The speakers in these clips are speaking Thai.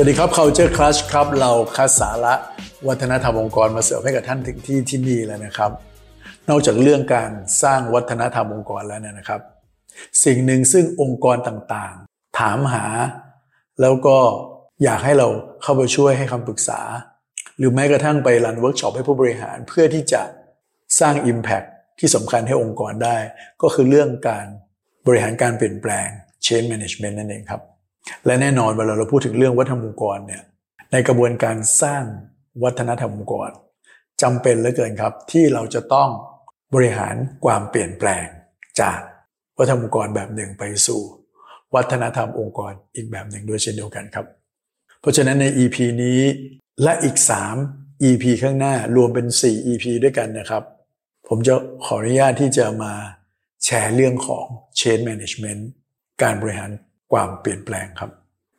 วัสดีครับ Culture Crush ครับ เราคัดสาระวัฒนธรรมองค์กรมาเสิร์ฟให้กับท่านถึงที่ที่นี่แล้วนะครับ นอกจากเรื่องการสร้างวัฒนธรรมองค์กรแล้วเนี่ยนะครับ สิ่งหนึ่งซึ่งองค์กรต่างๆ ถามหา แล้วก็อยากให้เราเข้าไปช่วยให้คำปรึกษา หรือแม้กระทั่งไป run workshop ให้ผู้บริหารเพื่อที่จะสร้าง Impact ที่สำคัญให้องค์กรได้ ก็คือเรื่องการบริหารการเปลี่ยนแปลง Change Management นั่นเองครับ และแน่นอนเวลาเราพูดถึงเรื่องวัฒนธรรมองค์กรเนี่ยในกระบวนการสร้างวัฒนธรรมองค์กรจำเป็นเหลือเกินครับ ที่เราจะต้องบริหารความเปลี่ยนแปลงจากวัฒนธรรมองค์กรแบบหนึ่งไปสู่ วัฒนธรรมองค์กรอีกแบบหนึ่งด้วยเช่นเดียวกันครับ เพราะฉะนั้นใน EP นี้และอีก 3 EP ข้างหน้ารวมเป็น 4 EP ด้วยกันนะครับ ผมจะขออนุญาตที่จะมาแชร์เรื่องของ Change Management การบริหาร ความเปลี่ยนแปลงครับ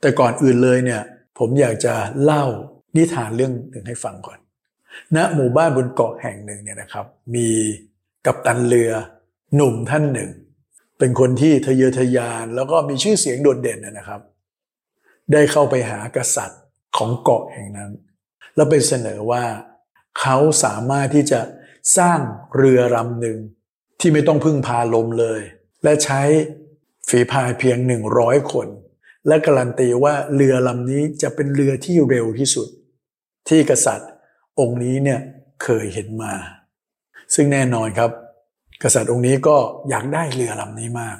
แต่ก่อนอื่นเลยเนี่ยผมอยากจะเล่านิทานเรื่องหนึ่งให้ฟังก่อนณหมู่บ้านบนเกาะแห่งหนึ่งเนี่ยนะครับ มีกัปตันเรือหนุ่มท่านหนึ่ง เป็นคนที่ทะเยอทะยานแล้วก็มีชื่อเสียงโดดเด่นนะครับ ได้เข้าไปหากษัตริย์ของเกาะแห่งนั้น แล้วไปเสนอว่าเขาสามารถที่จะสร้างเรือลำหนึ่งที่ไม่ต้องพึ่งพาลมเลย และใช้ ฝีพายเพียงหนึ่งร้อยคน และการันตีว่าเรือลำนี้จะเป็นเรือที่เร็วที่สุด ที่กษัตริย์ องค์นี้เนี่ยเคยเห็นมา ซึ่งแน่นอนครับ กษัตริย์องค์นี้ก็อยากได้เรือลำนี้มาก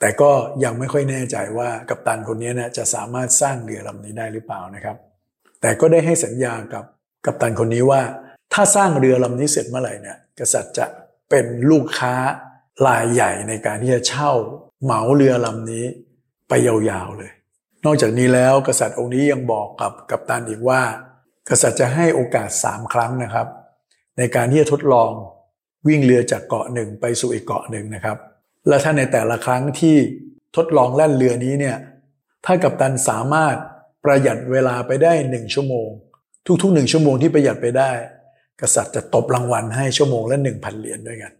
แต่ก็ยังไม่ค่อยแน่ใจว่ากัปตันคนนี้นะจะสามารถสร้างเรือลำนี้ได้หรือเปล่านะครับ แต่ก็ได้ให้สัญญากับกัปตันคนนี้ว่า ถ้าสร้างเรือลำนี้เสร็จเมื่อไหร่เนี่ยกษัตริย์จะเป็นลูกค้ารายใหญ่ในการที่จะเช่า เหมาเรือลำนี้ไปยาวๆเลย นอกจากนี้แล้วกษัตริย์องค์นี้ยังบอกกับกัปตันอีกว่า กษัตริย์จะให้โอกาสสามครั้งนะครับ ในการที่จะทดลองวิ่งเรือจากเกาะหนึ่งไปสู่อีกเกาะหนึ่งนะครับ และถ้าในแต่ละครั้งที่ทดลองแล่นเรือนี้เนี่ยถ้ากัปตันสามารถประหยัดเวลาไปได้หนึ่งชั่วโมง ทุกๆหนึ่งชั่วโมงที่ประหยัดไปได้ กษัตริย์จะตบรางวัลให้ชั่วโมงละหนึ่งพันเหรียญด้วยกัน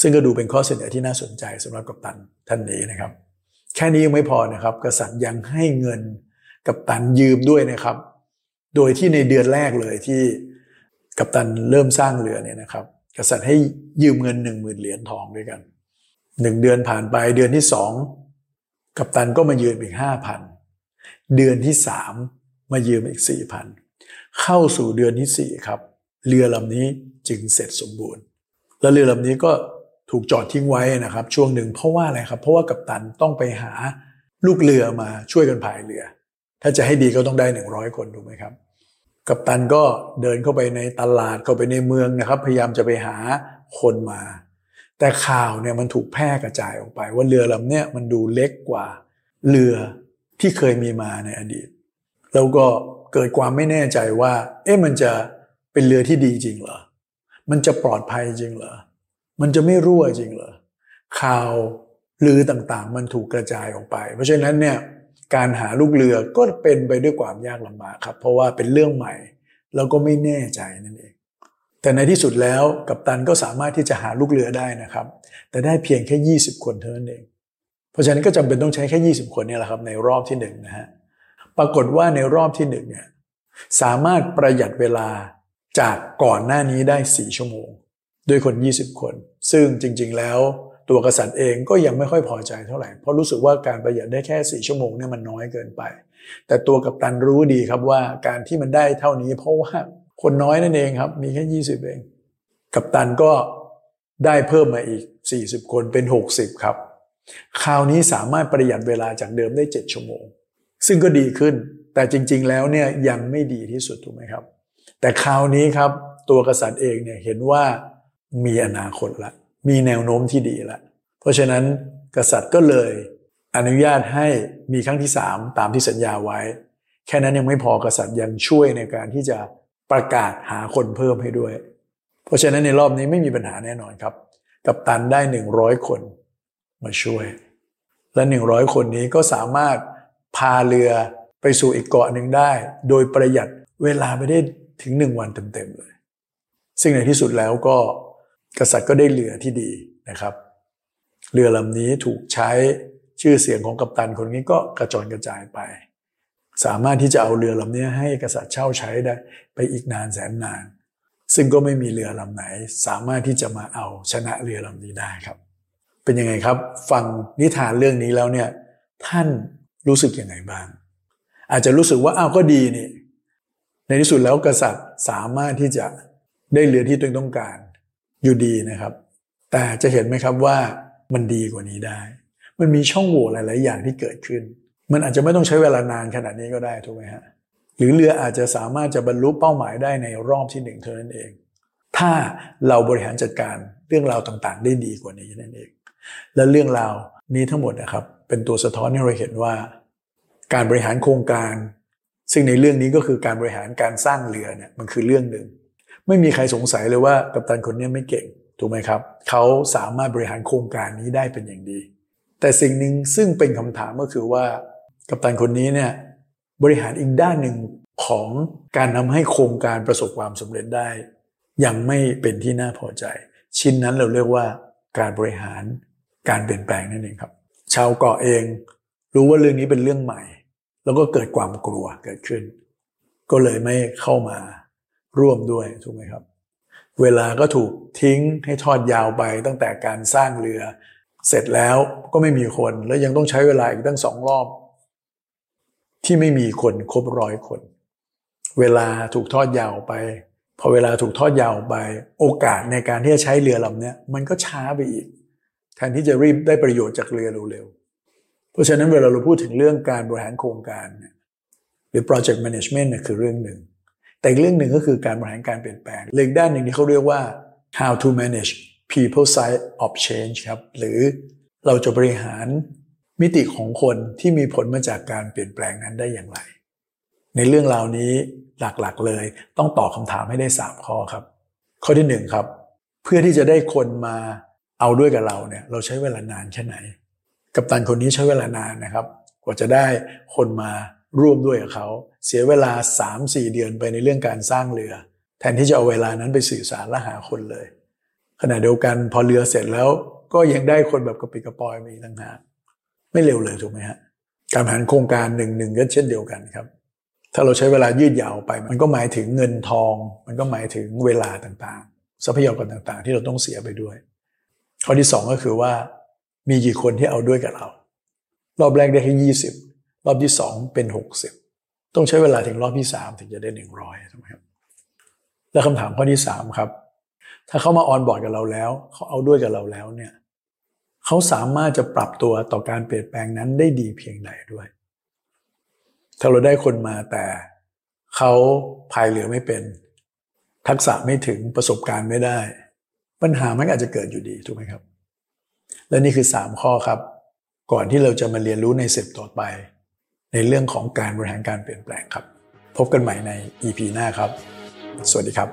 ซึ่งก็ดูเป็นข้อเสนอที่น่าสนใจสำหรับกัปตันท่านนี้นะครับ แค่นี้ยังไม่พอนะครับ กษัตริย์ยังให้เงินกัปตันยืมด้วยนะครับ โดยที่ในเดือนแรกเลยที่กัปตันเริ่มสร้างเรือเนี่ยนะครับ กษัตริย์ให้ยืมเงินหนึ่งหมื่นเหรียญทองด้วยกันหนึ่งเดือนผ่านไปเดือนที่สองกัปตันก็มายืมอีกห้าพันเดือนที่สามมายืมอีกสี่พันเข้าสู่เดือนที่สี่ครับ เรือลำนี้จึงเสร็จสมบูรณ์ แล้วเรือลำนี้ก็ ถูกจอดทิ้งไว้นะครับ ช่วงหนึ่งเพราะว่าอะไรครับ เพราะว่ากัปตันต้องไปหาลูกเรือมาช่วยกันพายเรือ ถ้าจะให้ดีก็ต้องได้หนึ่งร้อยคนถูกไหมครับ กัปตันก็เดินเข้าไปในตลาดเข้าไปในเมืองนะครับ พยายามจะไปหาคนมา แต่ข่าวเนี่ยมันถูกแพร่กระจายออกไป ว่าเรือลำเนี้ยมันดูเล็กกว่าเรือที่เคยมีมาในอดีต แล้วก็เกิดความไม่แน่ใจว่า เอ๊ะมันจะเป็นเรือที่ดีจริงเหรอ มันจะปลอดภัยจริงเหรอ มันจะไม่รั่วจริงเหรอข่าวลือต่างๆ มันถูกกระจายออกไป เพราะฉะนั้นเนี่ยการหาลูกเรือก็เป็นไปด้วยความยากลำบากครับ เพราะว่าเป็นเรื่องใหม่ แล้วก็ไม่แน่ใจนั่นเอง แต่ในที่สุดแล้วกัปตันก็สามารถที่จะหาลูกเรือได้นะครับ แต่ได้เพียงแค่ 20 คนเท่านั้นเอง เพราะฉะนั้นก็จำเป็นต้องใช้แค่ 20 คนนี่แหละครับในรอบที่หนึ่งนะฮะปรากฏว่าในรอบที่หนึ่งเนี่ยสามารถประหยัดเวลาจากก่อนหน้านี้ได้ 4 ชั่วโมง ด้วยคน 20 คน ซึ่งจริง ๆ แล้วตัวกษัตริย์เองก็ยังไม่ค่อยพอใจเท่าไหร่ เพราะรู้สึกว่าการประหยัดได้แค่ 4 ชั่วโมงเนี่ยมันน้อยเกินไป แต่ตัวกัปตันรู้ดีครับว่าการที่มันได้เท่านี้เพราะว่าคนน้อยนั่นเองครับ มีแค่ 20 เอง กัปตันก็ได้เพิ่มมาอีก 40 คนเป็น 60 ครับ คราวนี้สามารถประหยัดเวลาจากเดิมได้ 7 ชั่วโมง ซึ่งก็ดีขึ้น แต่จริง ๆ แล้วเนี่ยยังไม่ดีที่สุดถูกไหมครับ แต่คราวนี้ครับตัวกษัตริย์เองเนี่ยเห็นว่า มีอนาคตละ มีแนวโน้มที่ดีละ เพราะฉะนั้นกษัตริย์ก็เลยอนุญาตให้มีครั้งที่3ตามที่สัญญาไว้ แค่นั้นยังไม่พอกษัตริย์ยังช่วยในการที่จะประกาศหาคนเพิ่มให้ด้วย เพราะฉะนั้นในรอบนี้ไม่มีปัญหาแน่นอนครับ กัปตันได้100คนมาช่วย และ100คนนี้ก็สามารถพาเรือไปสู่อีกเกาะหนึ่งได้ โดยประหยัดเวลาไปได้ถึงหนึ่งวันเต็มๆเลย ซึ่งในที่สุดแล้วก็ กษัตริย์ก็ได้เรือที่ดีนะครับ เรือลำนี้ถูกใช้ชื่อเสียงของกัปตันคนนี้ก็กระจรกระจายไป สามารถที่จะเอาเรือลำนี้ให้กษัตริย์เช่าใช้ได้ไปอีกนานแสนนาน ซึ่งก็ไม่มีเรือลำไหน สามารถที่จะมาเอาชนะเรือลำนี้ได้ครับ เป็นยังไงครับ ฟังนิทานเรื่องนี้แล้วเนี่ยท่านรู้สึกยังไงบ้าง อาจจะรู้สึกว่าอ้าวก็ดีนี่ในที่สุดแล้วกษัตริย์สามารถที่จะได้เรือที่ตัวเองต้องการ อยู่ดีนะครับ แต่จะเห็นไหมครับว่ามันดีกว่านี้ได้ มันมีช่องโหว่หลาย ๆ อย่างที่เกิดขึ้น มันอาจจะไม่ต้องใช้เวลานานขนาดนี้ก็ได้ถูกไหมฮะหรือเรืออาจจะสามารถจะบรรลุเป้าหมายได้ในรอบที่หนึ่งเท่านั้นเอง ถ้าเราบริหารจัดการเรื่องราวต่าง ๆ ได้ดีกว่านี้นั่นเอง และเรื่องราวนี้ทั้งหมดนะครับ เป็นตัวสะท้อนให้เราเห็นว่า การบริหารโครงการ ซึ่งในเรื่องนี้ก็คือการบริหารการสร้างเรือเนี่ยมันคือเรื่องหนึ่ง ไม่มีใครสงสัยเลยว่ากัปตันคนนี้ไม่เก่งถูกไหมครับเขาสามารถบริหารโครงการนี้ได้เป็นอย่างดี แต่สิ่งหนึ่งซึ่งเป็นคำถามก็คือว่ากัปตันคนนี้เนี่ยบริหารอีกด้านหนึ่งของการทำให้โครงการประสบความสำเร็จได้ ยังไม่เป็นที่น่าพอใจ ชิ้นนั้นเราเรียกว่าการบริหารการเปลี่ยนแปลงนั่นเองครับ ชาวเกาะเองรู้ว่าเรื่องนี้เป็นเรื่องใหม่ แล้วก็เกิดความกลัวเกิดขึ้น ก็เลยไม่เข้ามา ร่วมด้วยถูกไหมครับ เวลาก็ถูกทิ้งให้ทอดยาวไปตั้งแต่การสร้างเรือ เสร็จแล้วก็ไม่มีคนแล้วยังต้องใช้เวลาอีกตั้งสองรอบ ที่ไม่มีคนครบร้อยคน เวลาถูกทอดยาวไป พอเวลาถูกทอดยาวไป โอกาสในการที่จะใช้เรือลำนี้มันก็ช้าไปอีก แทนที่จะรีบได้ประโยชน์จากเรือเร็วๆเพราะฉะนั้นเวลาเราพูดถึงเรื่องการบริหารโครงการหรือ project management เนี่ยคือเรื่องหนึ่ง แต่อีกเรื่องหนึ่งก็คือการบริหารการเปลี่ยนแปลงเรื่องด้านหนึ่งที่เขาเรียกว่า how to manage people side of change ครับหรือเราจะบริหารมิติของคนที่มีผลมาจากการเปลี่ยนแปลงนั้นได้อย่างไร ในเรื่องราวนี้หลักๆเลย ต้องตอบคำถามให้ได้สามข้อครับ ข้อที่หนึ่งครับ เพื่อที่จะได้คนมาเอาด้วยกับเราเนี่ยเราใช้เวลานานแค่ไหน กัปตันคนนี้ใช้เวลานานนะครับ กว่าจะได้คนมา ร่วมด้วยกับเขา เสียเวลา 3-4 เดือนไปในเรื่องการสร้างเรือ แทนที่จะเอาเวลานั้นไปสื่อสารและหาคนเลย ขณะเดียวกันพอเรือเสร็จแล้วก็ยังได้คนแบบกระปิกระปอยมาอีกต่างหากไม่เร็วเลยถูกไหมฮะการผ่านโครงการหนึ่งหนึ่งก็เช่นเดียวกันครับ ถ้าเราใช้เวลายืดยาวไป มันก็หมายถึงเงินทอง มันก็หมายถึงเวลาต่างๆ ทรัพยากรต่างๆ ที่เราต้องเสียไปด้วย ข้อที่สองก็คือว่า มีกี่คนที่เอาด้วยกับเรา รอบแรกได้แค่ยี่สิบ รอบที่สองเป็นหกสิบต้องใช้เวลาถึงรอบที่สามถึงจะได้หนึ่งร้อยใช่ไหมครับ และคำถามข้อที่สามครับ ถ้าเขามาออนบอร์ดกับเราแล้ว เขาเอาด้วยกับเราแล้วเนี่ยเขาสามารถจะปรับตัวต่อการเปลี่ยนแปลงนั้นได้ดีเพียงใดด้วย ถ้าเราได้คนมาแต่เขาพายเรือไม่เป็น ทักษะไม่ถึงประสบการณ์ไม่ได้ ปัญหามันอาจจะเกิดอยู่ดีถูกไหมครับ และนี่คือสามข้อครับ ก่อนที่เราจะมาเรียนรู้ในเซตต่อไป ในเรื่องของการบริหารการเปลี่ยนแปลงครับ พบกันใหม่ใน EP หน้าครับ สวัสดีครับ